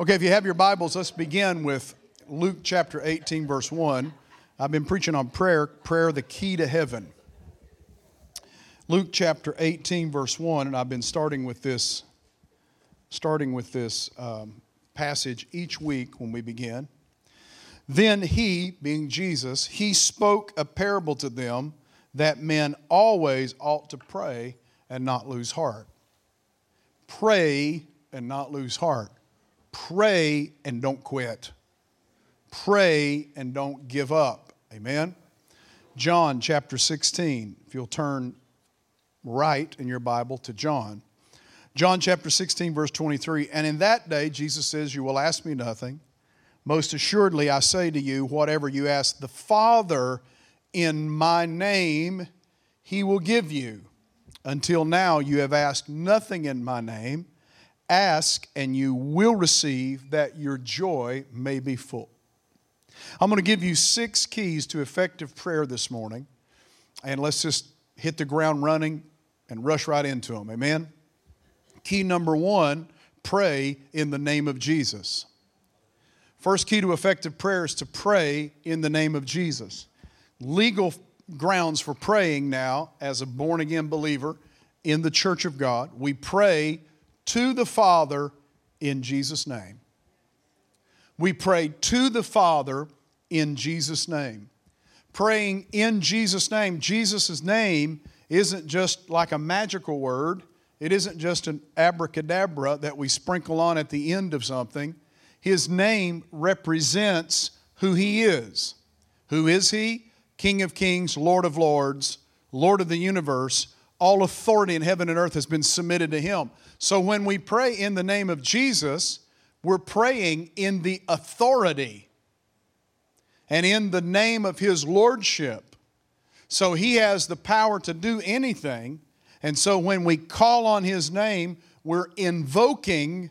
Okay, if you have your Bibles, let's begin with Luke chapter 18, verse 1. I've been preaching on prayer, prayer the key to heaven. Luke chapter 18, verse 1, and I've been starting with this, starting with this um, passage each week when we begin. Then he, being Jesus, he spoke a parable to them that men always ought to pray and not lose heart. Pray and not lose heart. Pray and don't quit. Pray and don't give up. Amen. John chapter 16, if you'll turn right in your Bible to John. John chapter 16, verse 23. And in that day, Jesus says, You will ask me nothing. Most assuredly, I say to you, whatever you ask the Father in my name, he will give you. Until now, you have asked nothing in my name. Ask and you will receive that your joy may be full. I'm going to give you six keys to effective prayer this morning, and let's just hit the ground running and rush right into them. Amen? Key number one pray in the name of Jesus. First key to effective prayer is to pray in the name of Jesus. Legal grounds for praying now as a born again believer in the church of God. We pray to the Father in Jesus' name. We pray to the Father in Jesus' name. Praying in Jesus' name, Jesus' name isn't just like a magical word, it isn't just an abracadabra that we sprinkle on at the end of something. His name represents who He is. Who is He? King of kings, Lord of lords, Lord of the universe. All authority in heaven and earth has been submitted to Him. So when we pray in the name of Jesus, we're praying in the authority and in the name of His Lordship. So He has the power to do anything. And so when we call on His name, we're invoking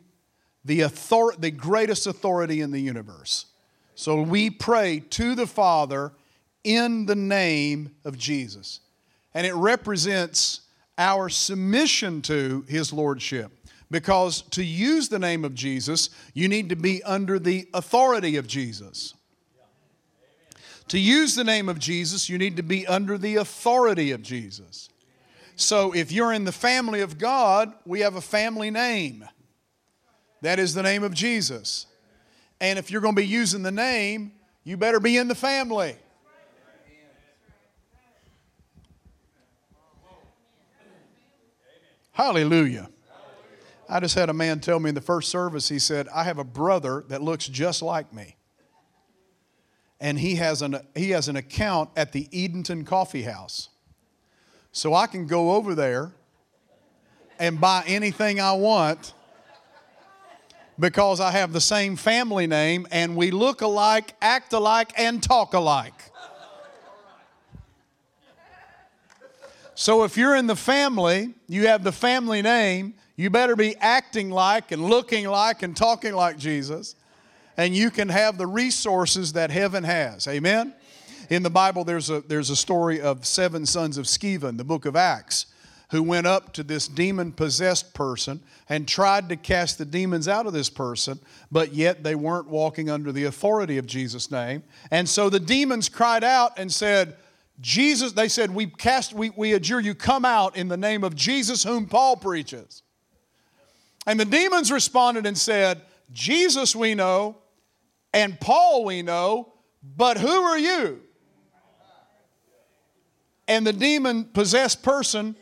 the, author- the greatest authority in the universe. So we pray to the Father in the name of Jesus. And it represents our submission to his lordship. Because to use the name of Jesus, you need to be under the authority of Jesus. To use the name of Jesus, you need to be under the authority of Jesus. So if you're in the family of God, we have a family name. That is the name of Jesus. And if you're going to be using the name, you better be in the family. Hallelujah. I just had a man tell me in the first service, he said, I have a brother that looks just like me. And he has an, he has an account at the Edenton Coffee House. So I can go over there and buy anything I want because I have the same family name and we look alike, act alike, and talk alike. So if you're in the family, you have the family name, you better be acting like and looking like and talking like Jesus, and you can have the resources that heaven has. Amen? In the Bible, there's a, there's a story of seven sons of Sceva in the book of Acts who went up to this demon possessed person and tried to cast the demons out of this person, but yet they weren't walking under the authority of Jesus' name. And so the demons cried out and said, Jesus, they said, we cast, we, we adjure you, come out in the name of Jesus whom Paul preaches. And the demons responded and said, Jesus we know, and Paul we know, but who are you? And the demon possessed person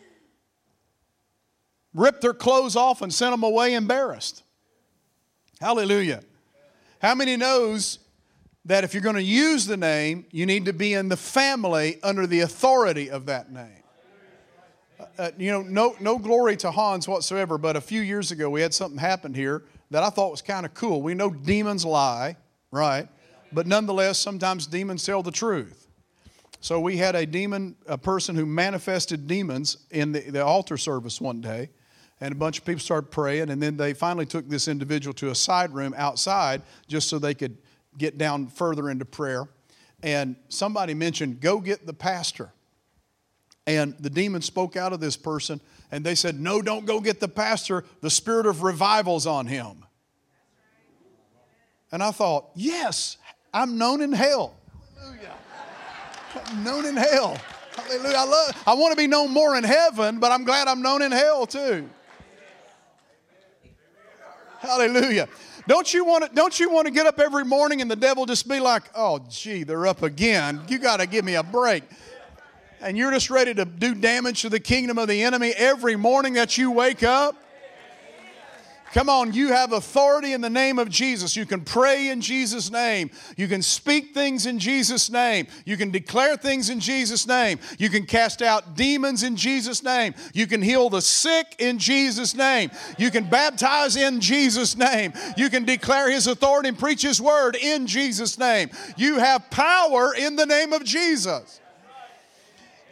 ripped their clothes off and sent them away embarrassed. Hallelujah. How many knows that if you're going to use the name, you need to be in the family under the authority of that name. Uh, uh, you know, no, no glory to Hans whatsoever, but a few years ago we had something happen here that I thought was kind of cool. We know demons lie, right? But nonetheless, sometimes demons tell the truth. So we had a demon, a person who manifested demons in the, the altar service one day, and a bunch of people started praying, and then they finally took this individual to a side room outside just so they could get down further into prayer. And somebody mentioned, go get the pastor. And the demon spoke out of this person, and they said, No, don't go get the pastor. The spirit of revival's on him. And I thought, yes, I'm known in hell. Hallelujah. I'm known in hell. Hallelujah. I, love, I want to be known more in heaven, but I'm glad I'm known in hell too. Hallelujah. Don't you want to, don't you want to get up every morning and the devil just be like, oh, gee, they're up again. You got to give me a break. And you're just ready to do damage to the kingdom of the enemy every morning that you wake up? Come on, you have authority in the name of Jesus. You can pray in Jesus' name. You can speak things in Jesus' name. You can declare things in Jesus' name. You can cast out demons in Jesus' name. You can heal the sick in Jesus' name. You can baptize in Jesus' name. You can declare His authority and preach His word in Jesus' name. You have power in the name of Jesus.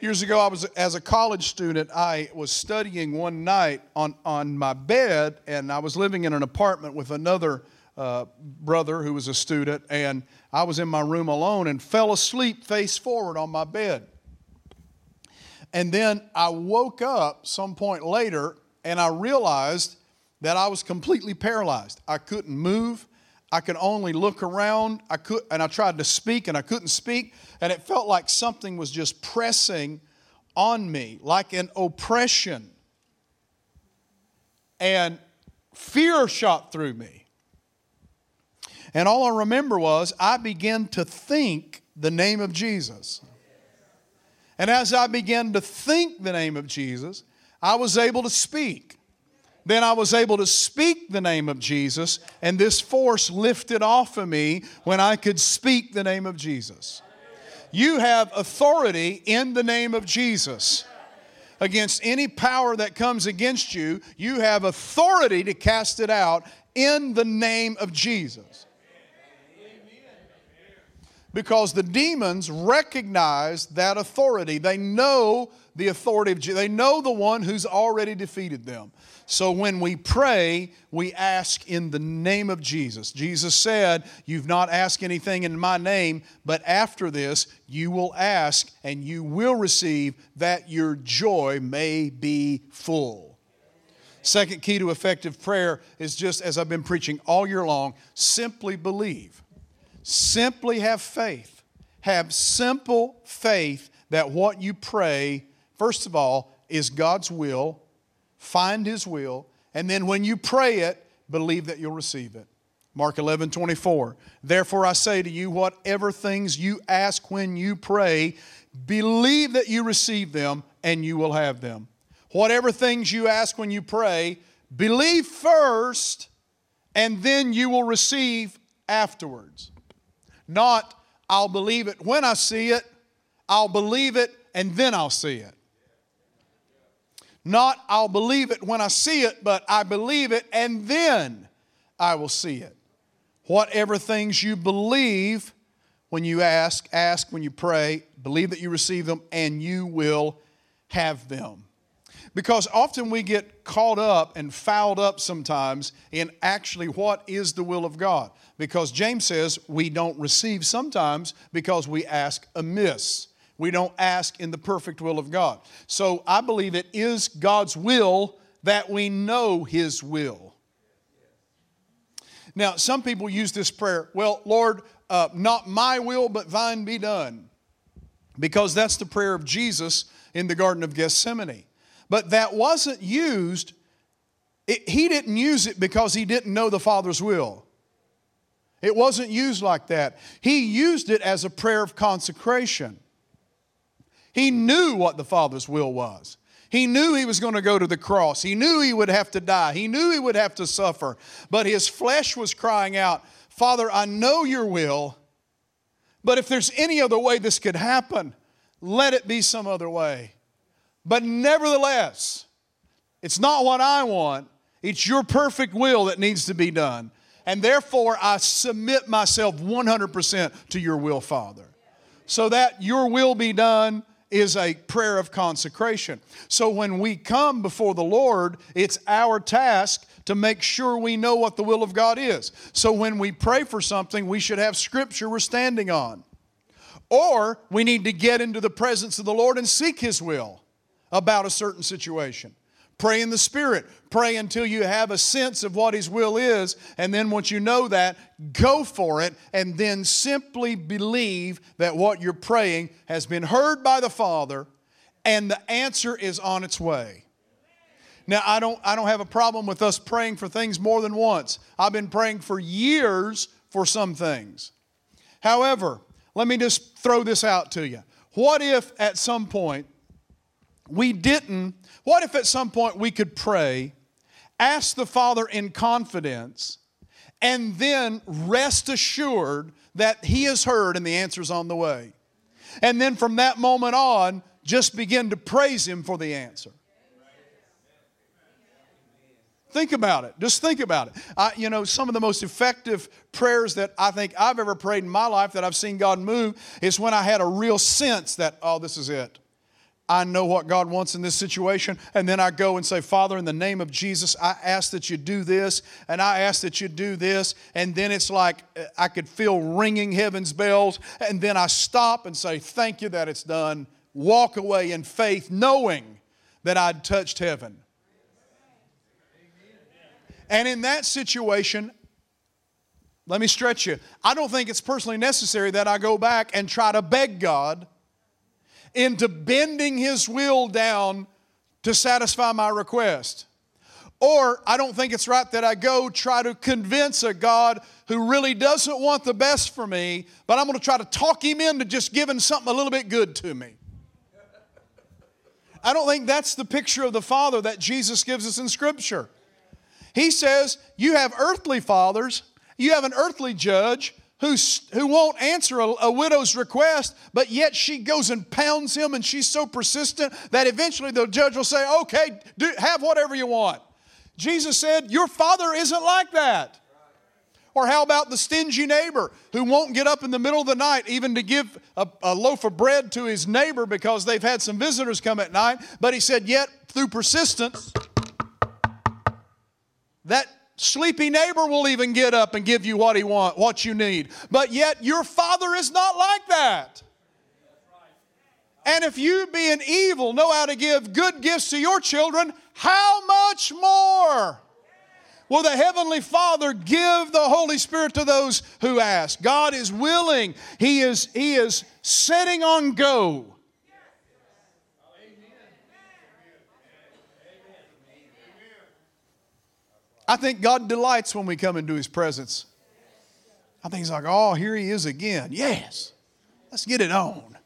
Years ago, I was as a college student. I was studying one night on on my bed, and I was living in an apartment with another uh, brother who was a student, and I was in my room alone and fell asleep face forward on my bed. And then I woke up some point later, and I realized that I was completely paralyzed. I couldn't move. I could only look around. I could, and I tried to speak, and I couldn't speak and it felt like something was just pressing on me, like an oppression. And fear shot through me. And all I remember was I began to think the name of Jesus. And as I began to think the name of Jesus, I was able to speak. Then I was able to speak the name of Jesus, and this force lifted off of me when I could speak the name of Jesus. You have authority in the name of Jesus. Against any power that comes against you, you have authority to cast it out in the name of Jesus. Because the demons recognize that authority. They know the authority of Jesus. They know the one who's already defeated them. So when we pray, we ask in the name of Jesus. Jesus said, You've not asked anything in my name, but after this, you will ask and you will receive that your joy may be full. Second key to effective prayer is just as I've been preaching all year long simply believe. Simply have faith. Have simple faith that what you pray, first of all, is God's will find His will, and then when you pray it, believe that you'll receive it. Mark 11, 24. Therefore, I say to you, whatever things you ask when you pray, believe that you receive them and you will have them. Whatever things you ask when you pray, believe first and then you will receive afterwards. Not, I'll believe it when I see it, I'll believe it and then I'll see it. Not, I'll believe it when I see it, but I believe it and then I will see it. Whatever things you believe when you ask, ask when you pray, believe that you receive them, and you will have them. Because often we get caught up and fouled up sometimes in actually what is the will of God. Because James says we don't receive sometimes because we ask amiss. We don't ask in the perfect will of God. So I believe it is God's will that we know His will. Now, some people use this prayer, well, Lord, uh, not my will, but thine be done. Because that's the prayer of Jesus in the Garden of Gethsemane. But that wasn't used, it, he didn't use it because he didn't know the Father's will. It wasn't used like that. He used it as a prayer of consecration. He knew what the Father's will was. He knew he was going to go to the cross. He knew he would have to die. He knew he would have to suffer. But his flesh was crying out, Father, I know your will, but if there's any other way this could happen, let it be some other way. But nevertheless, it's not what I want, it's your perfect will that needs to be done. And therefore, I submit myself 100% to your will, Father. So that your will be done is a prayer of consecration. So when we come before the Lord, it's our task to make sure we know what the will of God is. So when we pray for something, we should have scripture we're standing on. Or we need to get into the presence of the Lord and seek His will about a certain situation. Pray in the Spirit. Pray until you have a sense of what His will is. And then once you know that, go for it. And then simply believe that what you're praying has been heard by the Father and the answer is on its way. Now, I don't, I don't have a problem with us praying for things more than once. I've been praying for years for some things. However, let me just throw this out to you. What if at some point we didn't, what if at some point we could pray, ask the Father in confidence, and then rest assured that He has heard and the answer's on the way? And then from that moment on, just begin to praise Him for the answer. Think about it. Just think about it. I, you know, some of the most effective prayers that I think I've ever prayed in my life that I've seen God move is when I had a real sense that, oh, this is it. I know what God wants in this situation. And then I go and say, Father, in the name of Jesus, I ask that you do this, and I ask that you do this. And then it's like uh, I could feel ringing heaven's bells. And then I stop and say, Thank you that it's done. Walk away in faith, knowing that I'd touched heaven. And in that situation, let me stretch you. I don't think it's personally necessary that I go back and try to beg God into bending His will down to satisfy my request. Or I don't think it's right that I go try to convince a God who really doesn't want the best for me, but I'm going to try to talk Him into just giving something a little bit good to me. I don't think that's the picture of the Father that Jesus gives us in Scripture. He says, You have earthly fathers, you have an earthly judge who's, who won't answer a, a, widow's request, but yet she goes and pounds him, and she's so persistent that eventually the judge will say, Okay, do, have whatever you want. Jesus said, Your father isn't like that. Or how about the stingy neighbor who won't get up in the middle of the night even to give a, a, loaf of bread to his neighbor because they've had some visitors come at night? But he said, yet through persistence, that sleepy neighbor will even get up and give you what he want, what you need. But yet your father is not like that. And if you, being evil, know how to give good gifts to your children, how much more? Will the Heavenly Father give the Holy Spirit to those who ask? God is willing. He is, he is setting on go. I think God delights when we come into His presence. I think He's like, oh, here He is again. Yes, let's get it on.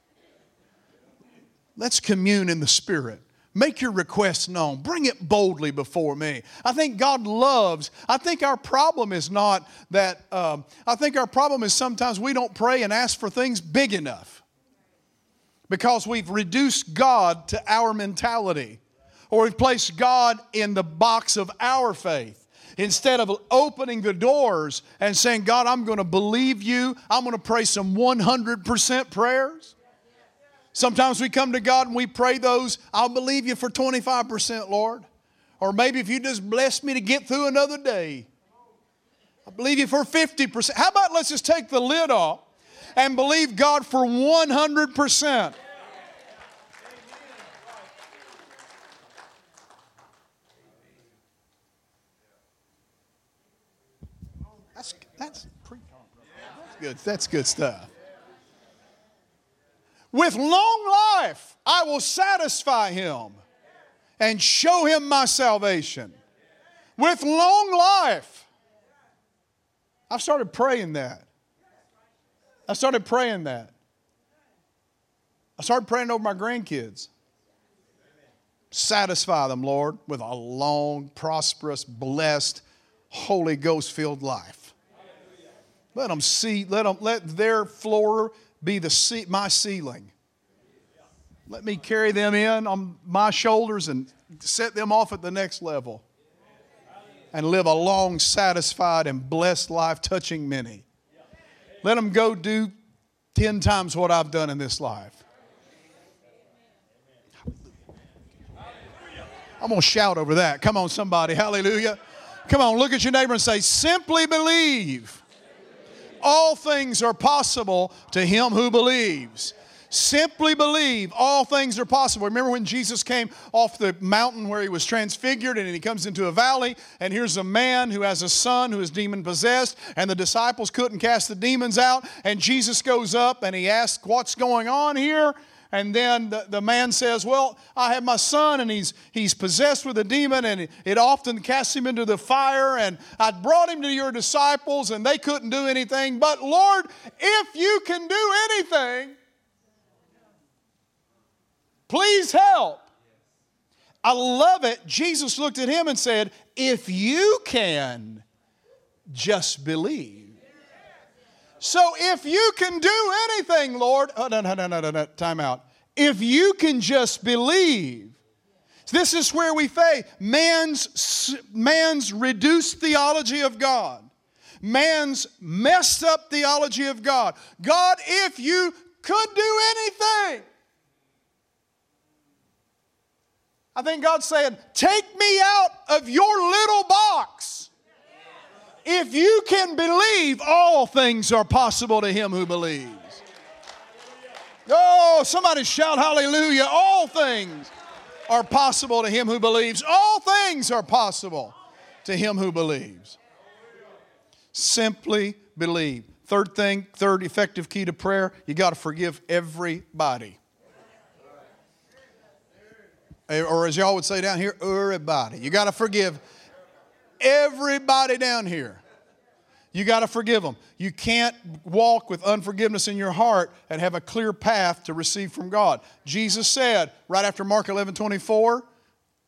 Let's commune in the Spirit. Make your requests known. Bring it boldly before me. I think God loves. I think our problem is not that, um, I think our problem is sometimes we don't pray and ask for things big enough because we've reduced God to our mentality or we've placed God in the box of our faith. Instead of opening the doors and saying, God, I'm going to believe you, I'm going to pray some 100% prayers. Sometimes we come to God and we pray those, I'll believe you for 25%, Lord. Or maybe if you just bless me to get through another day, I believe you for 50%. How about let's just take the lid off and believe God for 100%? That's, that's, good. That's good stuff. With long life, I will satisfy him and show him my salvation. With long life. I've started praying that. I started praying that. I started praying over my grandkids. Satisfy them, Lord, with a long, prosperous, blessed, Holy Ghost filled life. Let them see, let them let their floor be the my ceiling. Let me carry them in on my shoulders and set them off at the next level and live a long, satisfied, and blessed life touching many. Let them go do 10 times what I've done in this life. I'm going to shout over that. Come on, somebody. Hallelujah. Come on, look at your neighbor and say, simply believe all things are possible to him who believes. Simply believe all things are possible. Remember when Jesus came off the mountain where he was transfigured and he comes into a valley, and here's a man who has a son who is demon possessed, and the disciples couldn't cast the demons out. And Jesus goes up and he asks, What's going on here? And then the, the man says, Well, I have my son, and he's, he's possessed with a demon, and it, it often casts him into the fire. And I brought him to your disciples, and they couldn't do anything. But Lord, if you can do anything, Please help. I love it. Jesus looked at him and said, If you can, just believe. So if you can do anything, Lord, oh, no, no, no, no, no, no, time out. If you can just believe, this is where we faith. Man's, man's reduced theology of God, man's messed up theology of God. God, if you could do anything, I think God's saying, Take me out of your little box. If you can believe, all things are possible to him who believes. Oh, somebody shout hallelujah. All things are possible to him who believes. All things are possible to him who believes. Simply believe. Third thing, third effective key to prayer, you got to forgive everybody. Or as y'all would say down here, everybody. You got to forgive everybody down here. You got to forgive them. You can't walk with unforgiveness in your heart and have a clear path to receive from God. Jesus said right after Mark 11 24,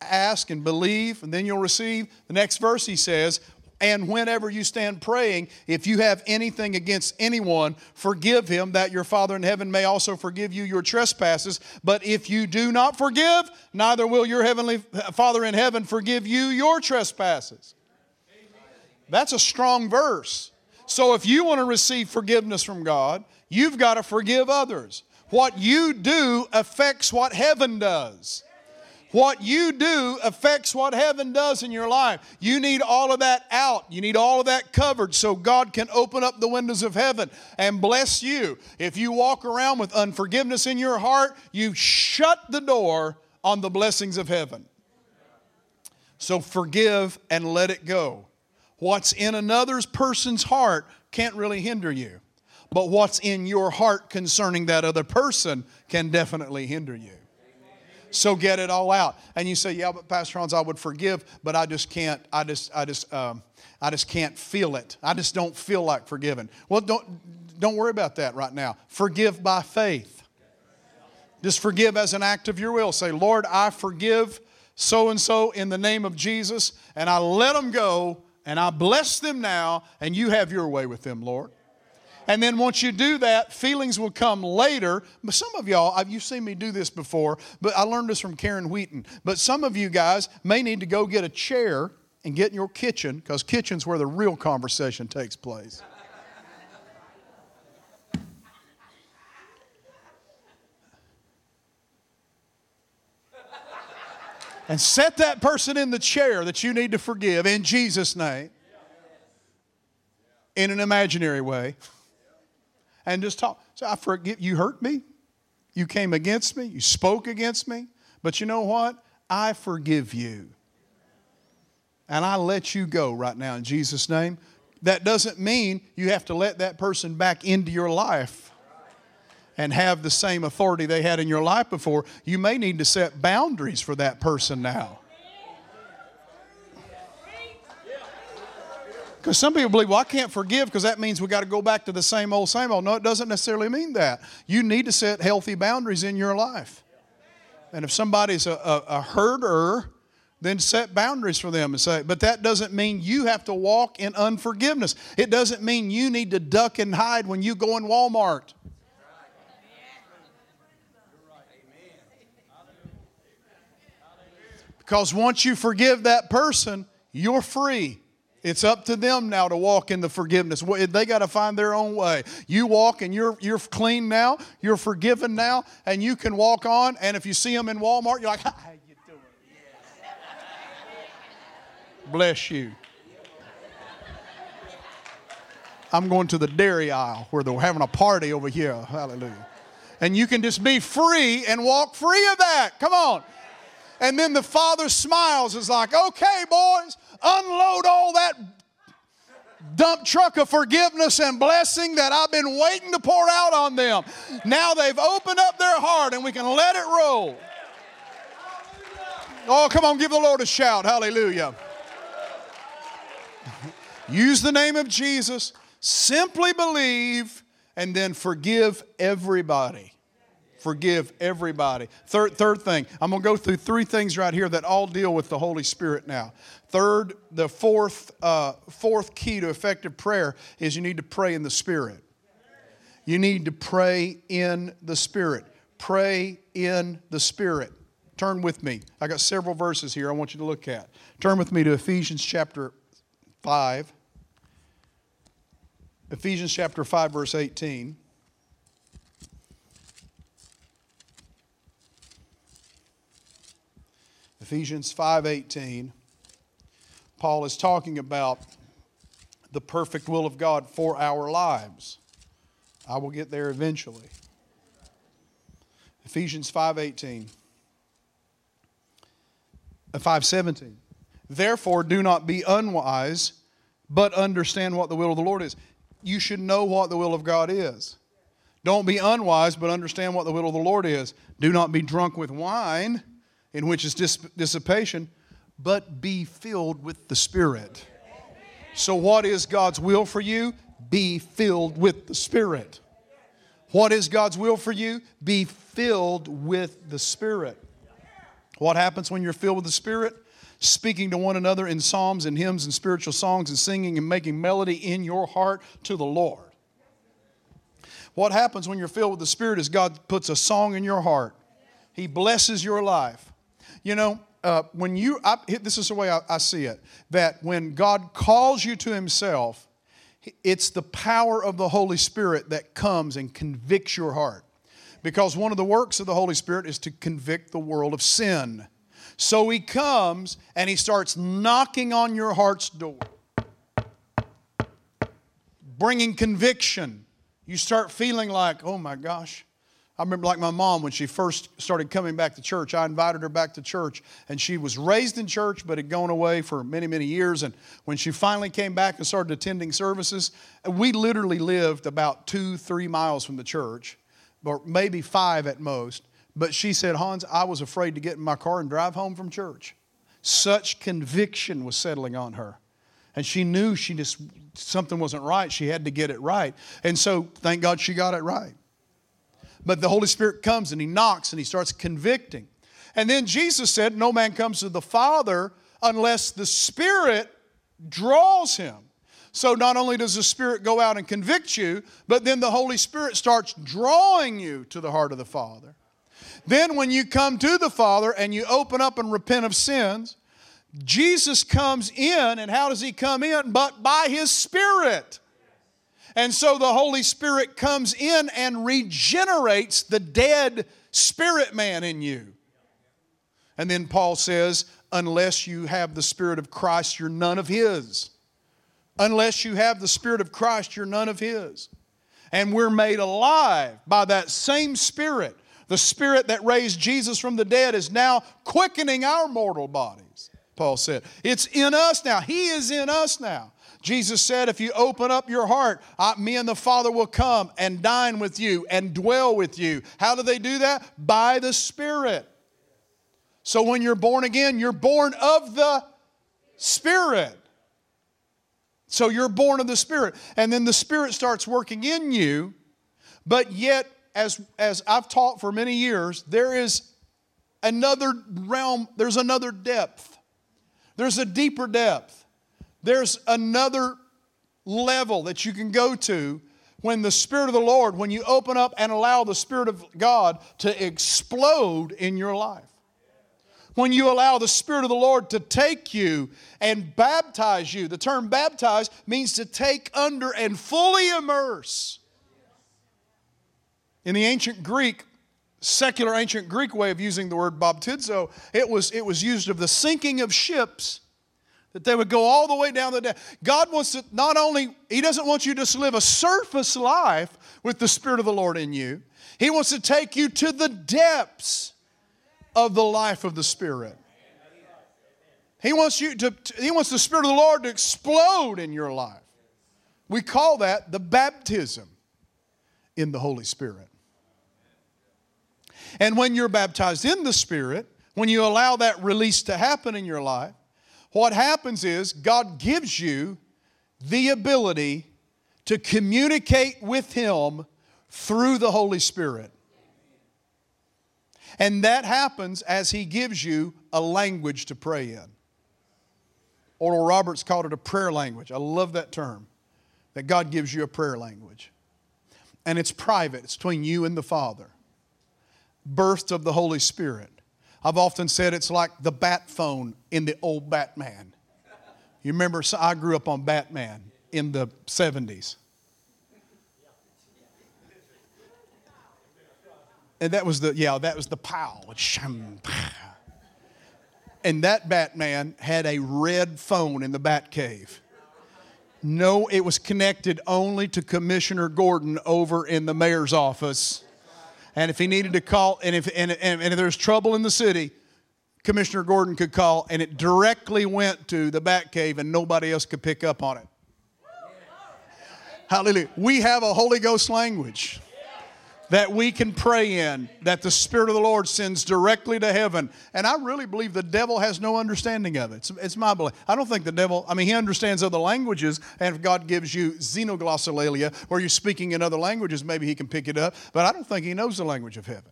ask and believe, and then you'll receive. The next verse he says, and whenever you stand praying, if you have anything against anyone, forgive him, that your Father in heaven may also forgive you your trespasses. But if you do not forgive, neither will your heavenly Father in heaven forgive you your trespasses. That's a strong verse. So if you want to receive forgiveness from God, you've got to forgive others. What you do affects what heaven does. What you do affects what heaven does in your life. You need all of that out. You need all of that covered so God can open up the windows of heaven and bless you. If you walk around with unforgiveness in your heart, you shut the door on the blessings of heaven. So forgive and let it go. What's in another person's heart can't really hinder you. But what's in your heart concerning that other person can definitely hinder you. So get it all out. And you say, yeah, but Pastor Hans, I would forgive, but I just can't, I just, I just, um, I just can't feel it. I just don't feel like forgiving. Well, don't, don't worry about that right now. Forgive by faith. Just forgive as an act of your will. Say, Lord, I forgive so and so in the name of Jesus, and I let them go, and I bless them now, and you have your way with them, Lord. And then once you do that, feelings will come later. But some of y'all, you've seen me do this before, but I learned this from Karen Wheaton. But some of you guys may need to go get a chair and get in your kitchen because kitchen's where the real conversation takes place. And set that person in the chair that you need to forgive in Jesus' name in an imaginary way and just talk. So I forgive you hurt me. You came against me. You spoke against me. But you know what? I forgive you. And I let you go right now in Jesus' name. That doesn't mean you have to let that person back into your life and have the same authority they had in your life before. You may need to set boundaries for that person now. Because some people believe, well, I can't forgive because that means we got to go back to the same old, same old. No, it doesn't necessarily mean that. You need to set healthy boundaries in your life. And if somebody's a, a, a herder, then set boundaries for them and say, but that doesn't mean you have to walk in unforgiveness. It doesn't mean you need to duck and hide when you go in Walmart. Because once you forgive that person, you're free. It's up to them now to walk in the forgiveness. They got to find their own way. You walk and you're, you're clean now, you're forgiven now, and you can walk on. And if you see them in Walmart, you're like, how you doing? Bless you. I'm going to the dairy aisle where they're having a party over here. Hallelujah. And you can just be free and walk free of that. Come on. And then the father smiles, is like, okay, boys, unload all that dump truck of forgiveness and blessing that I've been waiting to pour out on them. Now they've opened up their heart and we can let it roll. Oh, come on, give the Lord a shout. Hallelujah. Use the name of Jesus, simply believe, and then forgive everybody. Forgive everybody. Third, third thing, I'm going to go through three things right here that all deal with the Holy Spirit now. Third, the fourth, uh, fourth key to effective prayer is you need to pray in the Spirit. You need to pray in the Spirit. Pray in the Spirit. Turn with me. I got several verses here I want you to look at. Turn with me to Ephesians chapter 5. Ephesians chapter 5, verse 18. Ephesians 5:18 Paul is talking about the perfect will of God for our lives. I will get there eventually. Ephesians 5:18 5:17 uh, Therefore do not be unwise but understand what the will of the Lord is. You should know what the will of God is. Don't be unwise but understand what the will of the Lord is. Do not be drunk with wine in which is dissipation, but be filled with the Spirit. So, what is God's will for you? Be filled with the Spirit. What is God's will for you? Be filled with the Spirit. What happens when you're filled with the Spirit? Speaking to one another in psalms and hymns and spiritual songs and singing and making melody in your heart to the Lord. What happens when you're filled with the Spirit is God puts a song in your heart. He blesses your life. You know, uh, when you, I, this is the way I, I see it, that when God calls you to Himself, it's the power of the Holy Spirit that comes and convicts your heart. Because one of the works of the Holy Spirit is to convict the world of sin. So He comes and He starts knocking on your heart's door, bringing conviction. You start feeling like, oh my gosh, I remember, like my mom, when she first started coming back to church, I invited her back to church, and she was raised in church but had gone away for many, many years. And when she finally came back and started attending services, we literally lived about two, three miles from the church, or maybe five at most. But she said, Hans, I was afraid to get in my car and drive home from church. Such conviction was settling on her. And she knew she just, something wasn't right. She had to get it right. And so, thank God she got it right. But the Holy Spirit comes and he knocks and he starts convicting. And then Jesus said, No man comes to the Father unless the Spirit draws him. So not only does the Spirit go out and convict you, but then the Holy Spirit starts drawing you to the heart of the Father. Then, when you come to the Father and you open up and repent of sins, Jesus comes in, and how does he come in? But by his Spirit. And so the Holy Spirit comes in and regenerates the dead spirit man in you. And then Paul says, unless you have the Spirit of Christ, you're none of His. Unless you have the Spirit of Christ, you're none of His. And we're made alive by that same Spirit. The Spirit that raised Jesus from the dead is now quickening our mortal bodies, Paul said. It's in us now. He is in us now. Jesus said, If you open up your heart, I, me and the Father will come and dine with you and dwell with you. How do they do that? By the Spirit. So when you're born again, you're born of the Spirit. So you're born of the Spirit. And then the Spirit starts working in you, but yet, as, as I've taught for many years, there is another realm, there's another depth, there's a deeper depth. There's another level that you can go to when the Spirit of the Lord, when you open up and allow the Spirit of God to explode in your life. When you allow the Spirit of the Lord to take you and baptize you. The term baptize means to take under and fully immerse. In the ancient Greek, secular ancient Greek way of using the word baptizo, it was, it was used of the sinking of ships that they would go all the way down the depth. God wants to not only, He doesn't want you just to live a surface life with the Spirit of the Lord in you, He wants to take you to the depths of the life of the Spirit. He wants you to, He wants the Spirit of the Lord to explode in your life. We call that the baptism in the Holy Spirit. And when you're baptized in the Spirit, when you allow that release to happen in your life, what happens is God gives you the ability to communicate with Him through the Holy Spirit. And that happens as He gives you a language to pray in. Oral Roberts called it a prayer language. I love that term, that God gives you a prayer language. And it's private, it's between you and the Father. Birth of the Holy Spirit. I've often said it's like the bat phone in the old Batman. You remember, I grew up on Batman in the 70s. And that was the, yeah, that was the pow. And that Batman had a red phone in the Batcave. No, it was connected only to Commissioner Gordon over in the mayor's office. And if he needed to call, and if, and, and, and if there's trouble in the city, Commissioner Gordon could call, and it directly went to the Bat Cave, and nobody else could pick up on it. Hallelujah. We have a Holy Ghost language that we can pray in, that the Spirit of the Lord sends directly to heaven. And I really believe the devil has no understanding of it. It's, it's, my belief. I don't think the devil, I mean, he understands other languages, and if God gives you xenoglossolalia, where you're speaking in other languages, maybe he can pick it up, but I don't think he knows the language of heaven.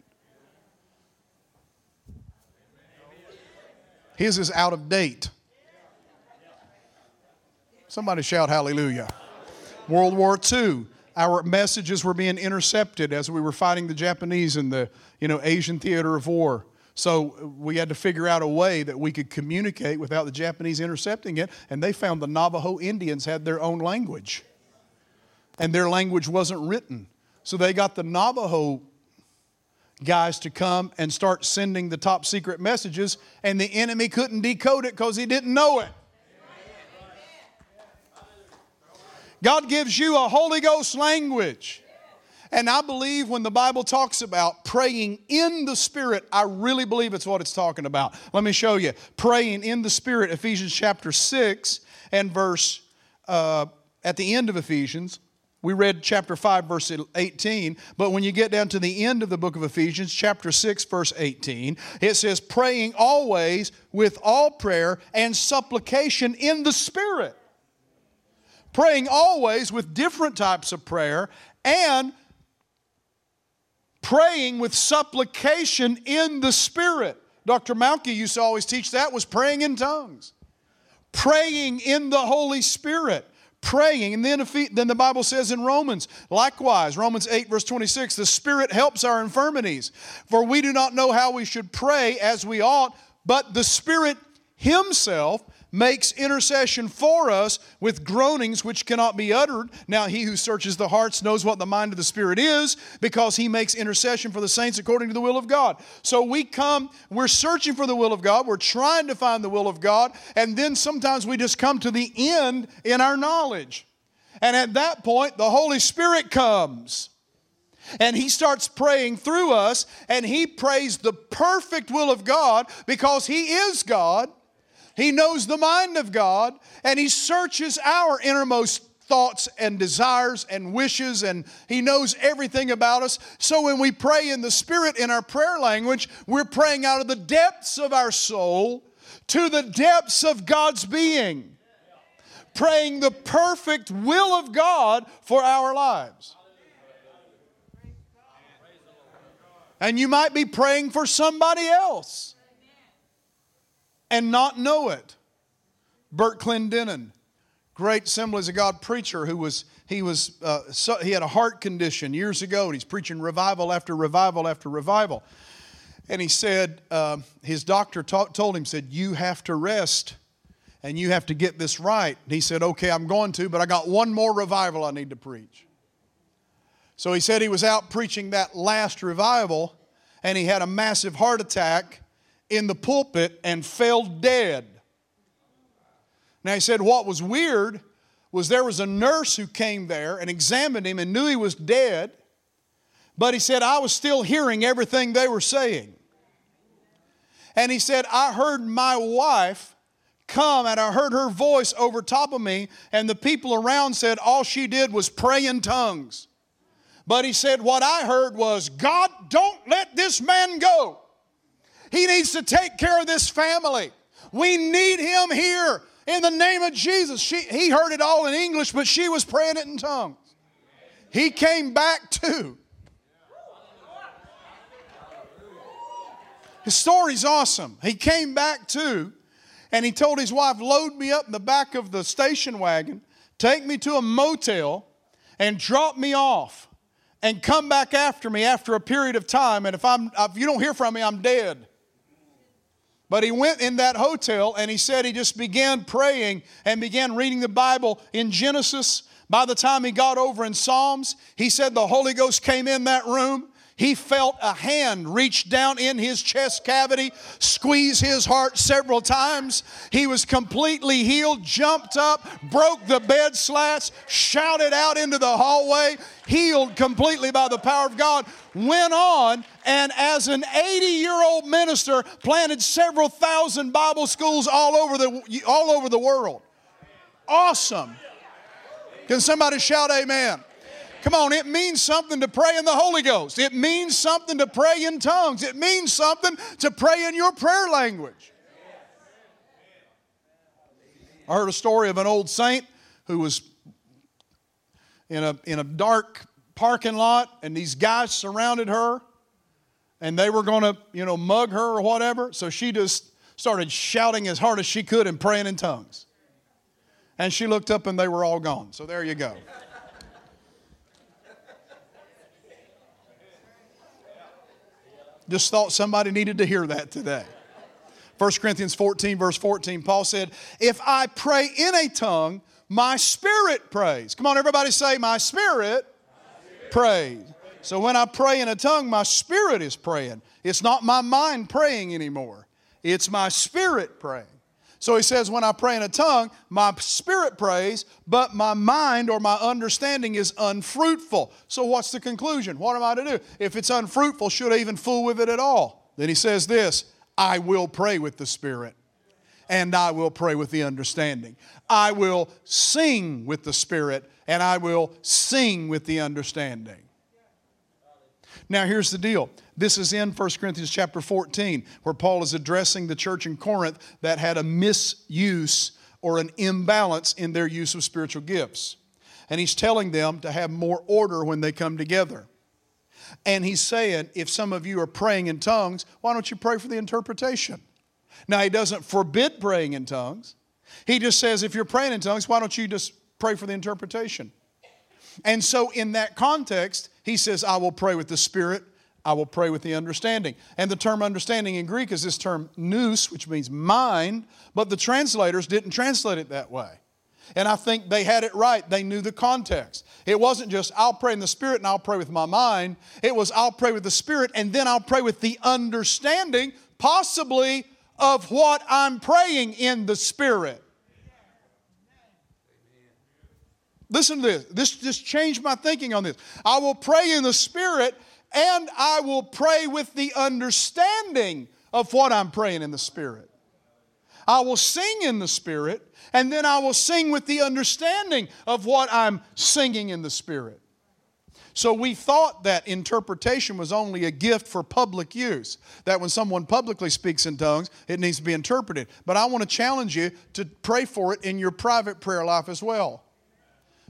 His is out of date. Somebody shout hallelujah. World War II, our messages were being intercepted as we were fighting the Japanese in the you know, Asian theater of war. So uh, we had to figure out a way that we could communicate without the Japanese intercepting it, and they found the Navajo Indians had their own language. And their language wasn't written. So they got the Navajo guys to come and start sending the top secret messages, and the enemy couldn't decode it because he didn't know it. God gives you a Holy Ghost language. And I believe when the Bible talks about praying in the Spirit, I really believe it's what it's talking about. Let me show you. Praying in the Spirit, Ephesians chapter 6 and verse, uh, at the end of Ephesians, we read chapter 5, verse 18, but when you get down to the end of the book of Ephesians, chapter 6, verse 18, it says, praying always with all prayer and supplication in the Spirit praying always with different types of prayer and praying with supplication in the Spirit. Dr. Malke used to always teach that was praying in tongues, praying in the Holy Spirit. Praying, and then, then the Bible says in Romans, likewise, Romans 8, verse 26, the Spirit helps our infirmities. For we do not know how we should pray as we ought, but the Spirit Himself makes intercession for us with groanings which cannot be uttered. Now, he who searches the hearts knows what the mind of the Spirit is because he makes intercession for the saints according to the will of God. So we come, we're searching for the will of God, we're trying to find the will of God, and then sometimes we just come to the end in our knowledge. And at that point, the Holy Spirit comes. And he starts praying through us, and he prays the perfect will of God because he is God. He knows the mind of God and He searches our innermost thoughts and desires and wishes, and He knows everything about us. So when we pray in the Spirit in our prayer language, we're praying out of the depths of our soul to the depths of God's being, praying the perfect will of God for our lives. And you might be praying for somebody else and not know it. Bert Clendennen, great Assemblies of God preacher who was he was uh, so, he had a heart condition years ago and he's preaching revival after revival after revival. And he said uh, his doctor told him said you have to rest and you have to get this right. And he said okay i'm going to but i got one more revival i need to preach. So he said he was out preaching that last revival and he had a massive heart attack in the pulpit and fell dead. Now he said what was weird was there was a nurse who came there and examined him and knew he was dead, but he said, I was still hearing everything they were saying. And he said, I heard my wife come and I heard her voice over top of me, and the people around said all she did was pray in tongues. But he said, What I heard was, God, don't let this man go. He needs to take care of this family. We need him here in the name of Jesus. She, he heard it all in English, but she was praying it in tongues. He came back too. His story's awesome. He came back too, and he told his wife, Load me up in the back of the station wagon, take me to a motel, and drop me off, and come back after me after a period of time. And if, I'm, if you don't hear from me, I'm dead. But he went in that hotel and he said he just began praying and began reading the Bible in Genesis. By the time he got over in Psalms, he said the Holy Ghost came in that room he felt a hand reach down in his chest cavity, squeeze his heart several times. He was completely healed, jumped up, broke the bed slats, shouted out into the hallway, healed completely by the power of God. Went on and, as an 80 year old minister, planted several thousand Bible schools all over the, all over the world. Awesome. Can somebody shout amen? Come on, it means something to pray in the Holy Ghost. It means something to pray in tongues. It means something to pray in your prayer language. I heard a story of an old saint who was in a, in a dark parking lot, and these guys surrounded her, and they were going to, you know, mug her or whatever. So she just started shouting as hard as she could and praying in tongues. And she looked up, and they were all gone. So there you go. Just thought somebody needed to hear that today. 1 Corinthians 14, verse 14, Paul said, If I pray in a tongue, my spirit prays. Come on, everybody say, My spirit, my spirit. prays. So when I pray in a tongue, my spirit is praying. It's not my mind praying anymore, it's my spirit praying. So he says, when I pray in a tongue, my spirit prays, but my mind or my understanding is unfruitful. So what's the conclusion? What am I to do? If it's unfruitful, should I even fool with it at all? Then he says this I will pray with the spirit, and I will pray with the understanding. I will sing with the spirit, and I will sing with the understanding. Now, here's the deal. This is in 1 Corinthians chapter 14, where Paul is addressing the church in Corinth that had a misuse or an imbalance in their use of spiritual gifts. And he's telling them to have more order when they come together. And he's saying, if some of you are praying in tongues, why don't you pray for the interpretation? Now, he doesn't forbid praying in tongues. He just says, if you're praying in tongues, why don't you just pray for the interpretation? And so, in that context, he says, I will pray with the Spirit, I will pray with the understanding. And the term understanding in Greek is this term nous, which means mind, but the translators didn't translate it that way. And I think they had it right. They knew the context. It wasn't just, I'll pray in the Spirit and I'll pray with my mind. It was, I'll pray with the Spirit and then I'll pray with the understanding, possibly, of what I'm praying in the Spirit. Listen to this. This just changed my thinking on this. I will pray in the Spirit and I will pray with the understanding of what I'm praying in the Spirit. I will sing in the Spirit and then I will sing with the understanding of what I'm singing in the Spirit. So we thought that interpretation was only a gift for public use, that when someone publicly speaks in tongues, it needs to be interpreted. But I want to challenge you to pray for it in your private prayer life as well.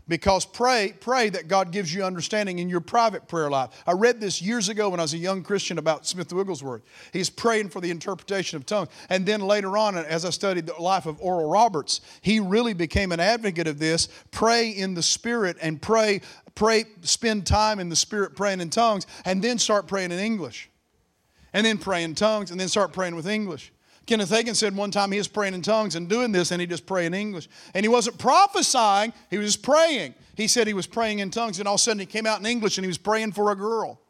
Because pray, pray that God gives you understanding in your private prayer life. I read this years ago when I was a young Christian about Smith Wigglesworth. He's praying for the interpretation of tongues. And then later on, as I studied the life of Oral Roberts, he really became an advocate of this. Pray in the Spirit and pray, pray, spend time in the Spirit praying in tongues, and then start praying in English. And then pray in tongues, and then start praying with English. Kenneth Hagin said one time he was praying in tongues and doing this, and he just prayed in English. And he wasn't prophesying, he was praying. He said he was praying in tongues, and all of a sudden he came out in English and he was praying for a girl.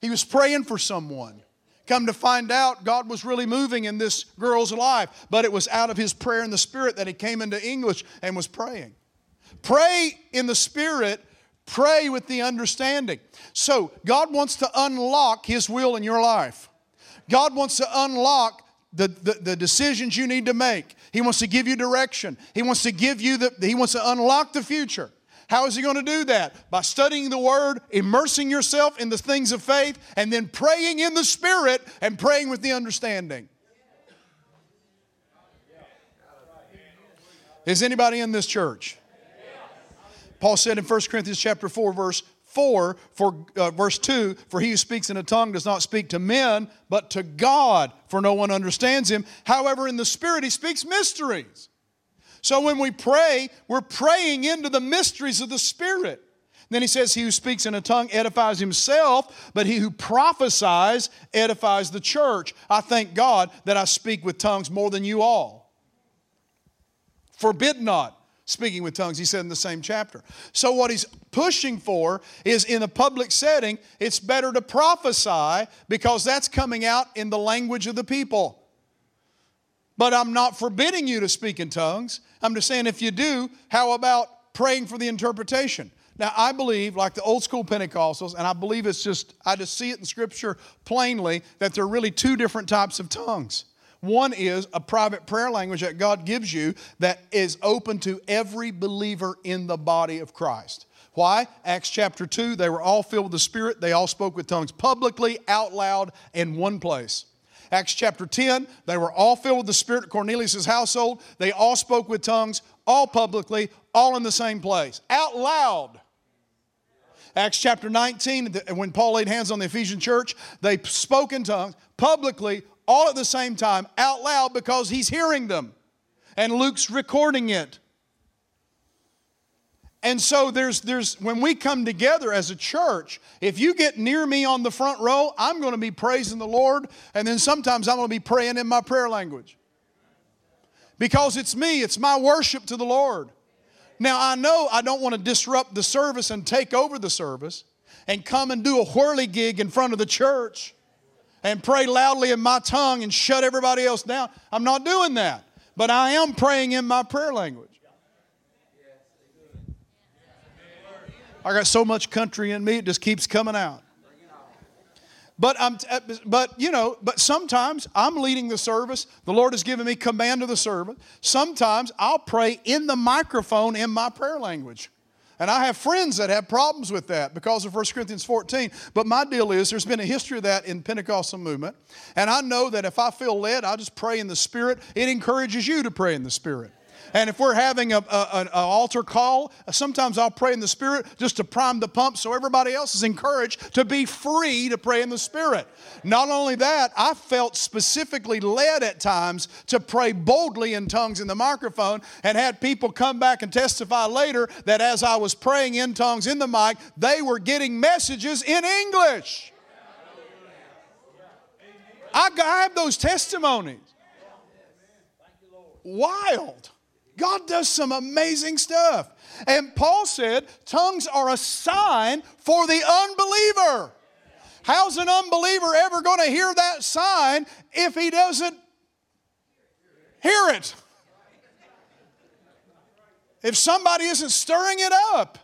He was praying for someone. Come to find out, God was really moving in this girl's life, but it was out of his prayer in the Spirit that he came into English and was praying. Pray in the Spirit, pray with the understanding. So, God wants to unlock his will in your life. God wants to unlock the, the, the, decisions you need to make. He wants to give you direction. He wants to give you the, he wants to unlock the future. How is he going to do that? By studying the word, immersing yourself in the things of faith, and then praying in the spirit and praying with the understanding. Is anybody in this church? Paul said in 1 Corinthians chapter 4 verse 4 for uh, verse 2 for he who speaks in a tongue does not speak to men but to God for no one understands him. However in the spirit he speaks mysteries. So when we pray we're praying into the mysteries of the spirit. Then he says he who speaks in a tongue edifies himself but he who prophesies edifies the church. I thank god that i speak with tongues more than you all. Forbid not speaking with tongues, he said in the same chapter. So, what he's pushing for is in a public setting, it's better to prophesy because that's coming out in the language of the people. But I'm not forbidding you to speak in tongues. I'm just saying if you do, how about praying for the interpretation? Now, I believe, like the old school Pentecostals, and I believe it's just, I just see it in Scripture plainly, that there are really two different types of tongues. One is a private prayer language that God gives you that is open to every believer in the body of Christ. Why? Acts chapter 2, they were all filled with the Spirit. They all spoke with tongues publicly, out loud, in one place. Acts chapter 10, they were all filled with the Spirit at Cornelius' household. They all spoke with tongues, all publicly, all in the same place, out loud. Acts chapter 19, when Paul laid hands on the Ephesian church, they spoke in tongues publicly, all at the same time, out loud, because he's hearing them. And Luke's recording it. And so there's there's when we come together as a church, if you get near me on the front row, I'm going to be praising the Lord, and then sometimes I'm going to be praying in my prayer language. Because it's me, it's my worship to the Lord. Now I know I don't want to disrupt the service and take over the service and come and do a whirligig in front of the church and pray loudly in my tongue and shut everybody else down. I'm not doing that. But I am praying in my prayer language. I got so much country in me, it just keeps coming out. But I'm, but you know, but sometimes I'm leading the service. The Lord has given me command of the service. Sometimes I'll pray in the microphone in my prayer language. And I have friends that have problems with that because of 1 Corinthians 14. But my deal is there's been a history of that in Pentecostal movement. And I know that if I feel led, I just pray in the Spirit. It encourages you to pray in the Spirit. And if we're having a, an altar call, sometimes I'll pray in the Spirit just to prime the pump so everybody else is encouraged to be free to pray in the Spirit. Not only that, I felt specifically led at times to pray boldly in tongues in the microphone and had people come back and testify later that as I was praying in tongues in the mic, they were getting messages in English. I have those testimonies. Wild. God does some amazing stuff. And Paul said, tongues are a sign for the unbeliever. How's an unbeliever ever going to hear that sign if he doesn't hear it? If somebody isn't stirring it up.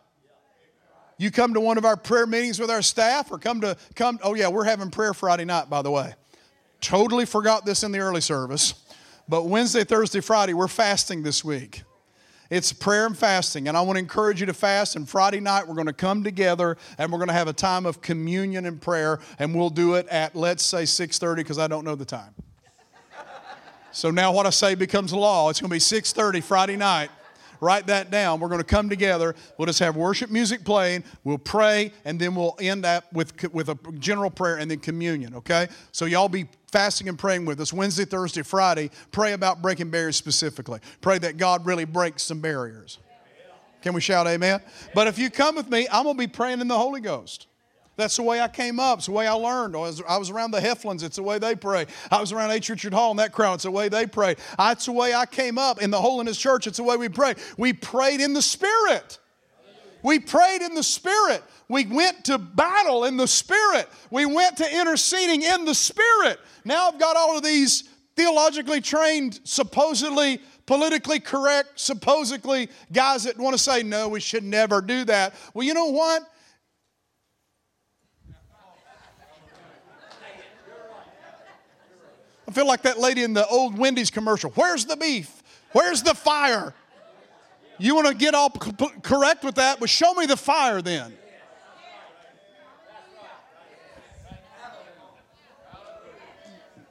You come to one of our prayer meetings with our staff or come to come oh yeah, we're having prayer Friday night by the way. Totally forgot this in the early service. But Wednesday, Thursday, Friday, we're fasting this week. It's prayer and fasting, and I want to encourage you to fast. And Friday night, we're going to come together and we're going to have a time of communion and prayer, and we'll do it at let's say 6:30 because I don't know the time. so now what I say becomes law. It's going to be 6:30 Friday night. Write that down. We're going to come together. We'll just have worship music playing. We'll pray, and then we'll end up with, with a general prayer and then communion, okay? So, y'all be fasting and praying with us Wednesday, Thursday, Friday. Pray about breaking barriers specifically. Pray that God really breaks some barriers. Can we shout amen? But if you come with me, I'm going to be praying in the Holy Ghost. That's the way I came up. It's the way I learned. I was, around the Heflins. It's the way they pray. I was around H. Richard Hall and that crowd. It's the way they pray. That's the way I came up in the Holiness Church. It's the way we pray. We prayed in the Spirit. We prayed in the Spirit. We went to battle in the Spirit. We went to interceding in the Spirit. Now I've got all of these theologically trained, supposedly politically correct, supposedly guys that want to say, no, we should never do that. Well, you know what? I feel like that lady in the old Wendy's commercial. Where's the beef? Where's the fire? You want to get all correct with that, but show me the fire then.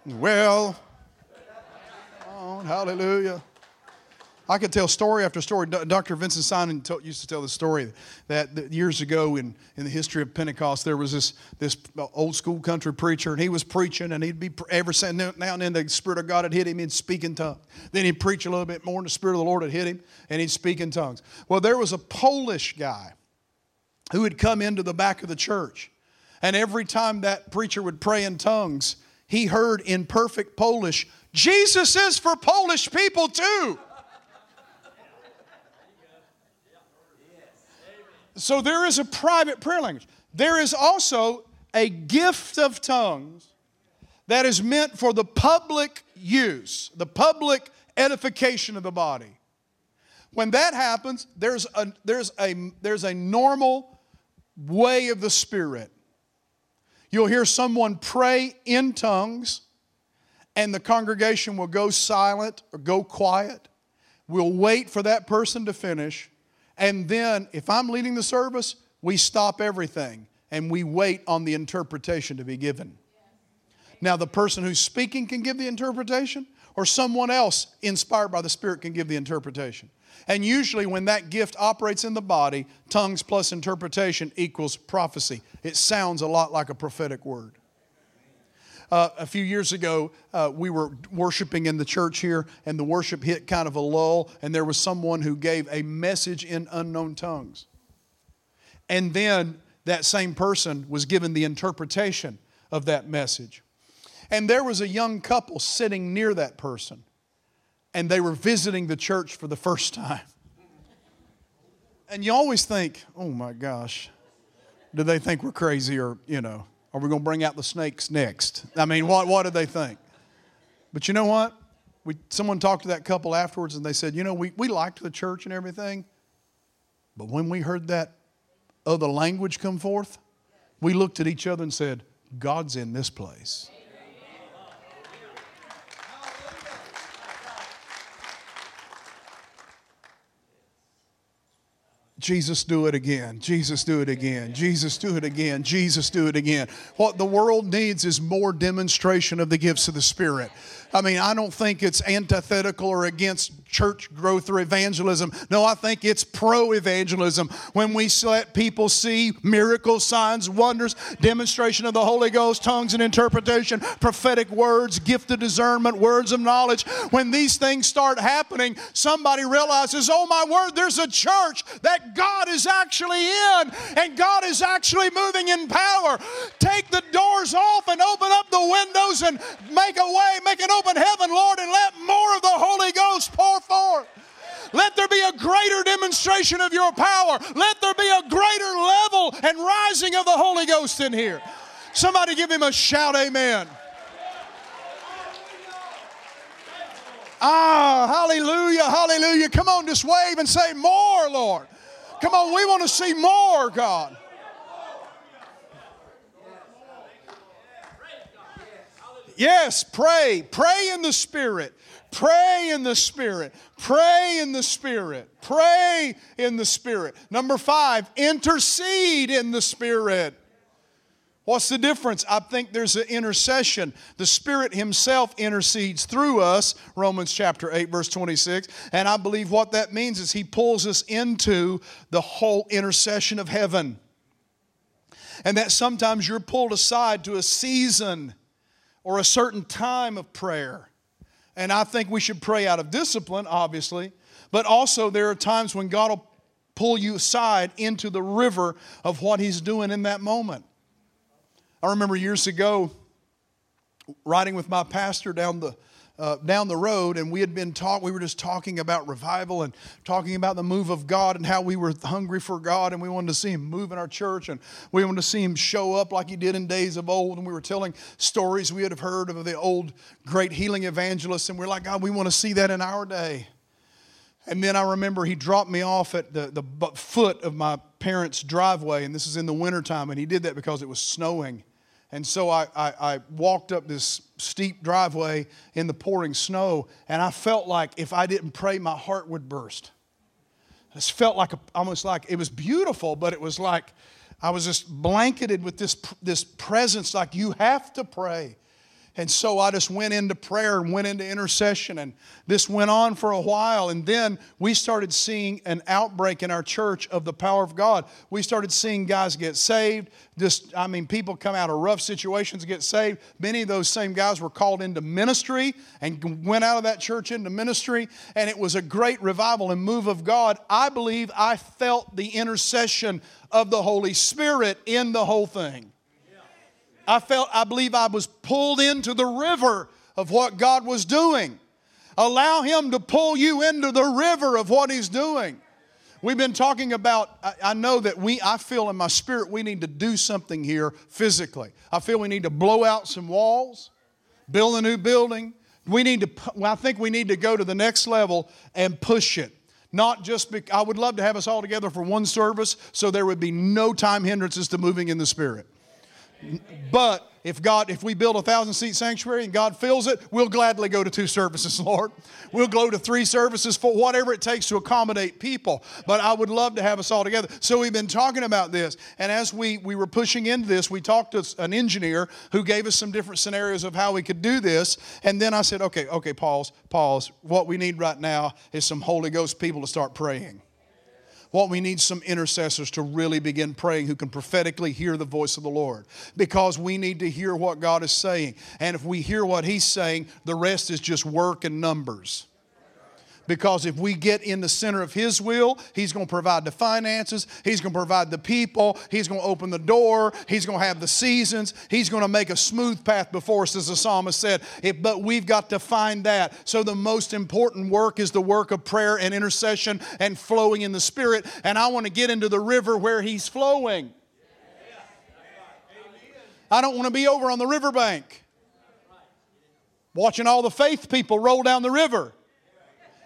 Well, on, hallelujah. I could tell story after story. Dr. Vinson Synan used to tell the story that, years ago in, in the history of Pentecost, there was this, this old school country preacher, and he was preaching, and he'd be every now and then the Spirit of God had hit him, in tongues. Then he'd preach a little bit more, and the Spirit of the Lord had hit him, and he'd speak in tongues. Well, there was a Polish guy who had come into the back of the church, and every time that preacher would pray in tongues, he heard in perfect Polish, Jesus is for Polish people too. So there is a private prayer language. There is also a gift of tongues that is meant for the public use, the public edification of the body. When that happens, there's a, there's a, there's a normal way of the Spirit. You'll hear someone pray in tongues, and the congregation will go silent or go quiet. We'll wait for that person to finish. And then, if I'm leading the service, we stop everything and we wait on the interpretation to be given. Now, the person who's speaking can give the interpretation, or someone else inspired by the Spirit can give the interpretation. And usually, when that gift operates in the body, tongues plus interpretation equals prophecy. It sounds a lot like a prophetic word. Uh, a few years ago, uh, we were worshiping in the church here, and the worship hit kind of a lull, and there was someone who gave a message in unknown tongues. And then that same person was given the interpretation of that message. And there was a young couple sitting near that person, and they were visiting the church for the first time. And you always think, oh my gosh, do they think we're crazy or, you know, are we going to bring out the snakes next? I mean, what, what did they think? But you know what? We, someone talked to that couple afterwards and they said, you know, we, we liked the church and everything, but when we heard that other language come forth, we looked at each other and said, God's in this place. Jesus, do it again. Jesus, do it again. Jesus, do it again. Jesus, do it again. What the world needs is more demonstration of the gifts of the Spirit. I mean, I don't think it's antithetical or against church growth or evangelism. No, I think it's pro evangelism when we let people see miracles, signs, wonders, demonstration of the Holy Ghost, tongues and interpretation, prophetic words, gift of discernment, words of knowledge. When these things start happening, somebody realizes, oh my word, there's a church that God is actually in and God is actually moving in power. Take the doors off and open up the windows and make a way, make an open heaven, Lord, and let more of the Holy Ghost pour forth. Let there be a greater demonstration of your power. Let there be a greater level and rising of the Holy Ghost in here. Somebody give him a shout, amen. Ah, hallelujah, hallelujah. Come on, just wave and say, More, Lord. Come on, we want to see more, God. Yes, pray. Pray in the Spirit. Pray in the Spirit. Pray in the Spirit. Pray in the Spirit. Number five, intercede in the Spirit. What's the difference? I think there's an intercession. The Spirit Himself intercedes through us, Romans chapter 8, verse 26. And I believe what that means is He pulls us into the whole intercession of heaven. And that sometimes you're pulled aside to a season or a certain time of prayer. And I think we should pray out of discipline, obviously, but also there are times when God will pull you aside into the river of what He's doing in that moment. I remember years ago riding with my pastor down the uh, down the road, and we had been taught, we were just talking about revival and talking about the move of God and how we were hungry for God and we wanted to see Him move in our church and we wanted to see Him show up like He did in days of old. And we were telling stories we had heard of the old great healing evangelists, and we're like, God, we want to see that in our day. And then I remember he dropped me off at the, the foot of my parents' driveway, and this is in the wintertime, and he did that because it was snowing. And so I, I, I, walked up this steep driveway in the pouring snow, and I felt like if I didn't pray, my heart would burst. It felt like a, almost like it was beautiful, but it was like I was just blanketed with this, this presence like you have to pray. And so I just went into prayer and went into intercession, and this went on for a while. And then we started seeing an outbreak in our church of the power of God. We started seeing guys get saved. Just, I mean, people come out of rough situations get saved. Many of those same guys were called into ministry and went out of that church into ministry. And it was a great revival and move of God. I believe I felt the intercession of the Holy Spirit in the whole thing. I felt, I believe I was pulled into the river of what God was doing. Allow Him to pull you into the river of what He's doing. We've been talking about, I, I know that we, I feel in my spirit we need to do something here physically. I feel we need to blow out some walls, build a new building. We need to, I think we need to go to the next level and push it. Not just, be, I would love to have us all together for one service so there would be no time hindrances to moving in the Spirit. But if God, if we build a thousand seat sanctuary and God fills it, we'll gladly go to two services, Lord. We'll go to three services for whatever it takes to accommodate people. But I would love to have us all together. So we've been talking about this. And as we, we were pushing into this, we talked to an engineer who gave us some different scenarios of how we could do this. And then I said, okay, okay, pause, pause. What we need right now is some Holy Ghost people to start praying. What we need some intercessors to really begin praying who can prophetically hear the voice of the Lord. Because we need to hear what God is saying. And if we hear what He's saying, the rest is just work and numbers. Because if we get in the center of His will, He's going to provide the finances, He's going to provide the people, He's going to open the door, He's going to have the seasons, He's going to make a smooth path before us, as the psalmist said. But we've got to find that. So the most important work is the work of prayer and intercession and flowing in the Spirit. And I want to get into the river where He's flowing. I don't want to be over on the riverbank watching all the faith people roll down the river.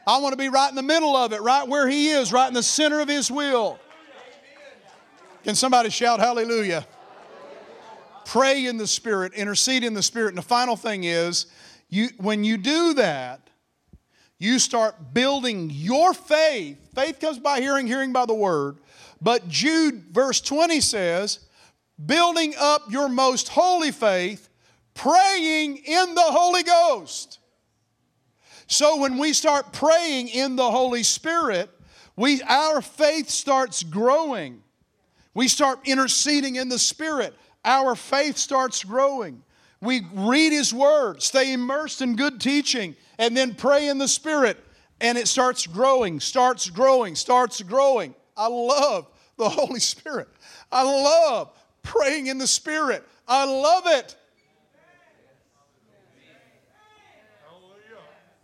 I want to be right in the middle of it, right where He is, right in the center of His will. Can somebody shout hallelujah? Pray in the Spirit, intercede in the Spirit. And the final thing is, you, when you do that, you start building your faith. Faith comes by hearing, hearing by the word. But Jude, verse 20 says, building up your most holy faith, praying in the Holy Ghost. So when we start praying in the Holy Spirit, we, our faith starts growing. We start interceding in the Spirit. Our faith starts growing. We read His Word, stay immersed in good teaching, and then pray in the Spirit. And it starts growing, starts growing, starts growing. I love the Holy Spirit. I love praying in the Spirit. I love it.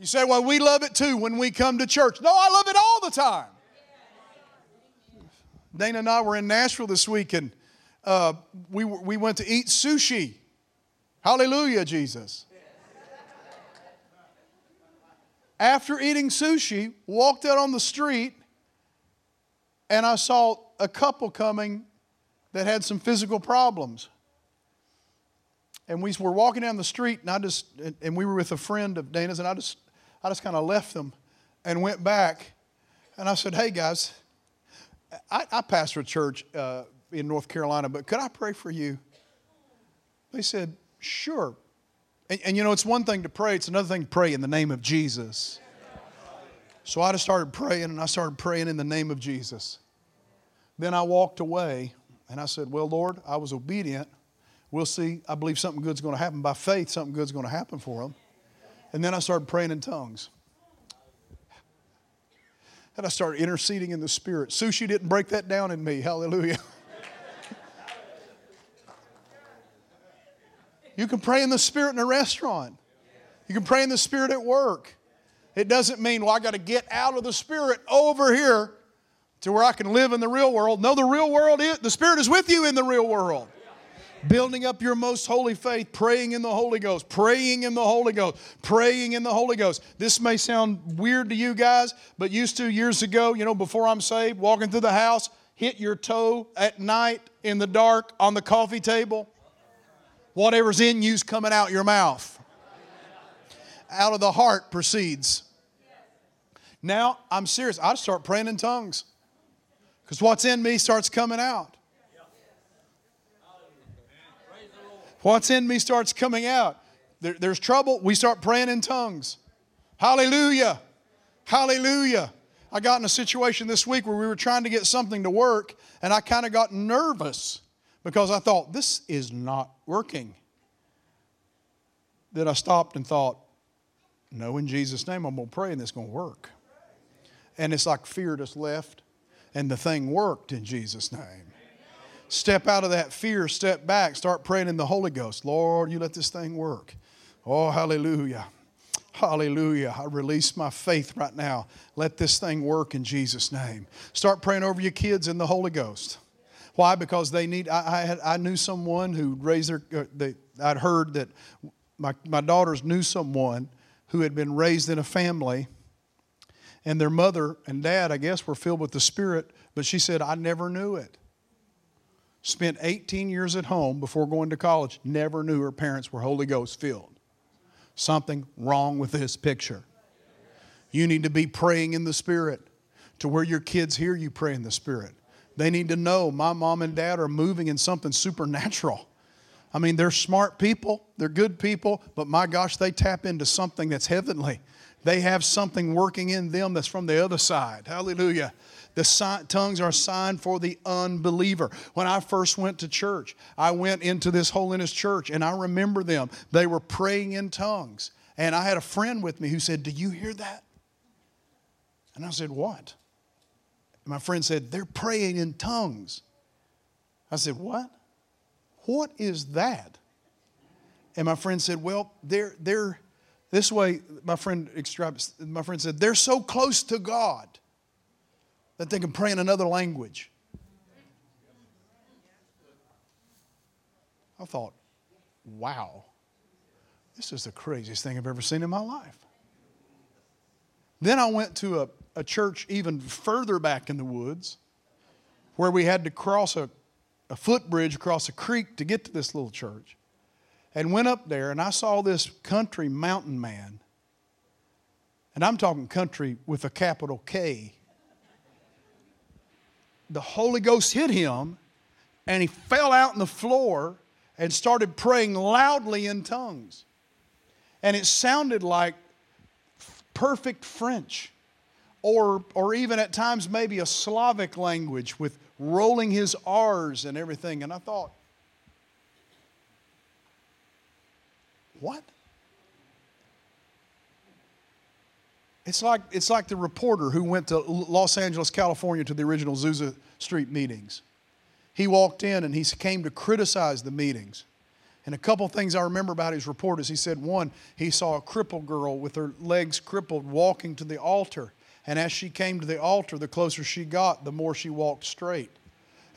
You say, well, we love it too when we come to church. No, I love it all the time. Dana and I were in Nashville this week and uh, we, we went to eat sushi. Hallelujah, Jesus. After eating sushi, walked out on the street and I saw a couple coming that had some physical problems. And we were walking down the street, and I just, and we were with a friend of Dana's, and I just I just kind of left them and went back. And I said, hey, guys, I, I pastor a church uh, in North Carolina, but could I pray for you? They said, sure. And, and, you know, it's one thing to pray, it's another thing to pray in the name of Jesus. So I just started praying, and I started praying in the name of Jesus. Then I walked away, and I said, Well, Lord, I was obedient. We'll see. I believe something good's going to happen. By faith, something good's going to happen for them. And then I started praying in tongues. And I started interceding in the Spirit. Sushi didn't break that down in me. Hallelujah. you can pray in the Spirit in a restaurant. You can pray in the Spirit at work. It doesn't mean, well, I got to get out of the Spirit over here to where I can live in the real world. No, the real world is, the Spirit is with you in the real world. Building up your most holy faith, praying in the Holy Ghost, praying in the Holy Ghost, praying in the Holy Ghost. This may sound weird to you guys, but used to years ago, you know, before I'm saved, walking through the house, hit your toe at night in the dark on the coffee table. Whatever's in you's coming out your mouth. Out of the heart proceeds. Now, I'm serious. I start praying in tongues because what's in me starts coming out. What's in me starts coming out. There, there's trouble, we start praying in tongues. Hallelujah. Hallelujah. I got in a situation this week where we were trying to get something to work, and I kind of got nervous because I thought, this is not working. Then I stopped and thought, no, in Jesus' name, I'm going to pray and it's going to work. And it's like fear just left, and the thing worked in Jesus' name. Step out of that fear, step back, start praying in the Holy Ghost. Lord, you let this thing work. Oh, hallelujah. Hallelujah. I release my faith right now. Let this thing work in Jesus' name. Start praying over your kids in the Holy Ghost. Why? Because they need. I, I, had, I knew someone who raised their. Uh, they, I'd heard that my, my daughters knew someone who had been raised in a family, and their mother and dad, I guess, were filled with the Spirit, but she said, I never knew it spent 18 years at home before going to college, never knew her parents were Holy Ghost filled. Something wrong with this picture. You need to be praying in the Spirit to where your kids hear you pray in the Spirit. They need to know my mom and dad are moving in something supernatural. I mean, they're smart people, they're good people, but my gosh, they tap into something that's heavenly. They have something working in them that's from the other side. Hallelujah. The tongues are a sign for the unbeliever. When I first went to church, I went into this holiness church and I remember them. They were praying in tongues. And I had a friend with me who said, Do you hear that? And I said, What? And my friend said, They're praying in tongues. I said, What? What is that? And my friend said, Well, they're, they're this way, my friend my friend said, they're so close to God that they can pray in another language. I thought, wow, this is the craziest thing I've ever seen in my life. Then I went to a, a church even further back in the woods where we had to cross a, a footbridge across a creek to get to this little church. And went up there and I saw this country mountain man. And I'm talking country with a capital K the Holy Ghost hit him and he fell out on the floor and started praying loudly in tongues. And it sounded like perfect French or, or even at times maybe a Slavic language with rolling his R's and everything. And I thought, what? It's like, it's like the reporter who went to Los Angeles, California to the original Azusa Street meetings. He walked in and he came to criticize the meetings. And a couple things I remember about his report is he said, one, he saw a crippled girl with her legs crippled walking to the altar. And as she came to the altar, the closer she got, the more she walked straight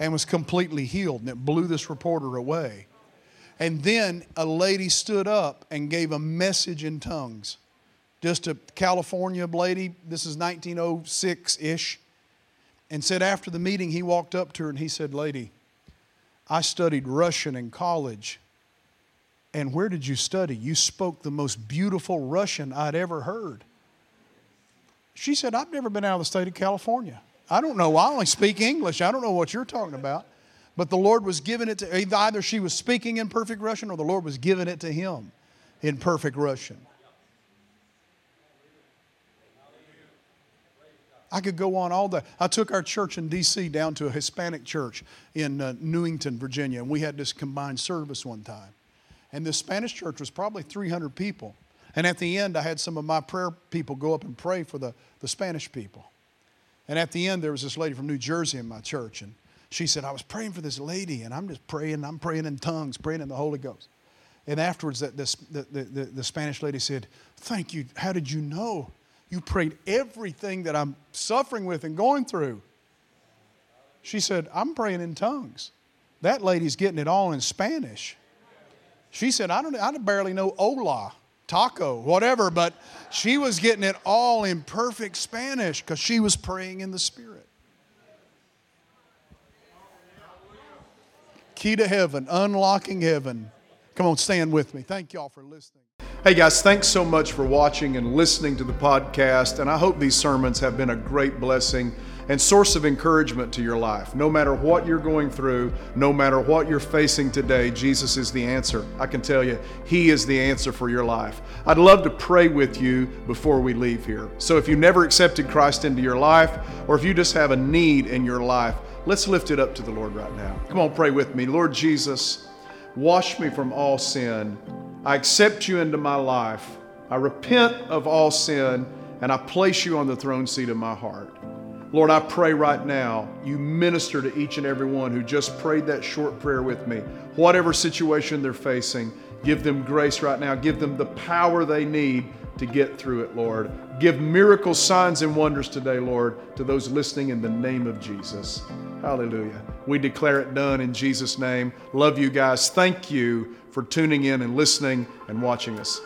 and was completely healed. And it blew this reporter away. And then a lady stood up and gave a message in tongues just a California lady, this is 1906 ish, and said after the meeting, he walked up to her and he said, Lady, I studied Russian in college. And where did you study? You spoke the most beautiful Russian I'd ever heard. She said, I've never been out of the state of California. I don't know. I only speak English. I don't know what you're talking about. But the Lord was giving it to either she was speaking in perfect Russian or the Lord was giving it to him in perfect Russian. I could go on all day. I took our church in D.C. down to a Hispanic church in uh, Newington, Virginia, and we had this combined service one time. And this Spanish church was probably 300 people. And at the end, I had some of my prayer people go up and pray for the, the Spanish people. And at the end, there was this lady from New Jersey in my church, and she said, I was praying for this lady, and I'm just praying, I'm praying in tongues, praying in the Holy Ghost. And afterwards, that this, the, the, the, the Spanish lady said, Thank you. How did you know? You prayed everything that I'm suffering with and going through. She said, I'm praying in tongues. That lady's getting it all in Spanish. She said, I don't I barely know hola, taco, whatever, but she was getting it all in perfect Spanish because she was praying in the Spirit. Key to heaven, unlocking heaven. Come on, stand with me. Thank y'all for listening. Hey guys, thanks so much for watching and listening to the podcast. And I hope these sermons have been a great blessing and source of encouragement to your life. No matter what you're going through, no matter what you're facing today, Jesus is the answer. I can tell you, He is the answer for your life. I'd love to pray with you before we leave here. So if you never accepted Christ into your life, or if you just have a need in your life, let's lift it up to the Lord right now. Come on, pray with me. Lord Jesus, wash me from all sin. I accept you into my life. I repent of all sin, and I place you on the throne seat of my heart. Lord, I pray right now you minister to each and every one who just prayed that short prayer with me. Whatever situation they're facing, give them grace right now. Give them the power they need to get through it, Lord. Give miracles, signs, and wonders today, Lord, to those listening in the name of Jesus. Hallelujah. We declare it done in Jesus' name. Love you guys. Thank you for tuning in and listening and watching us.